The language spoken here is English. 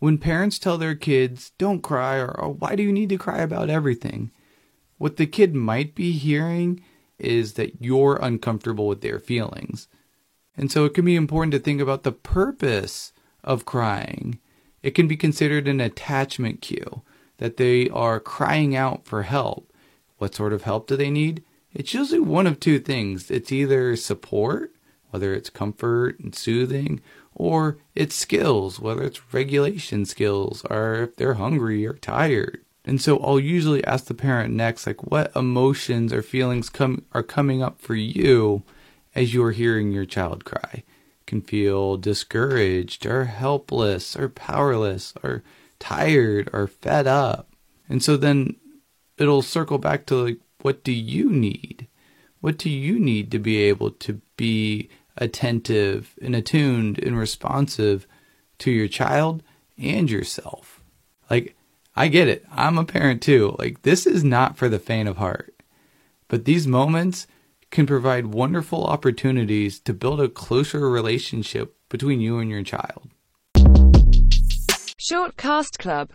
When parents tell their kids, don't cry, or, or why do you need to cry about everything? What the kid might be hearing is that you're uncomfortable with their feelings. And so it can be important to think about the purpose of crying. It can be considered an attachment cue that they are crying out for help. What sort of help do they need? It's usually one of two things. It's either support, whether it's comfort and soothing, or it's skills, whether it's regulation skills, or if they're hungry or tired. And so I'll usually ask the parent next, like, what emotions or feelings come are coming up for you as you're hearing your child cry? Can feel discouraged or helpless or powerless or tired or fed up. And so then it'll circle back to like, what do you need? What do you need to be able to be attentive and attuned and responsive to your child and yourself? Like, I get it. I'm a parent too. Like, this is not for the faint of heart. But these moments can provide wonderful opportunities to build a closer relationship between you and your child. Short Cast Club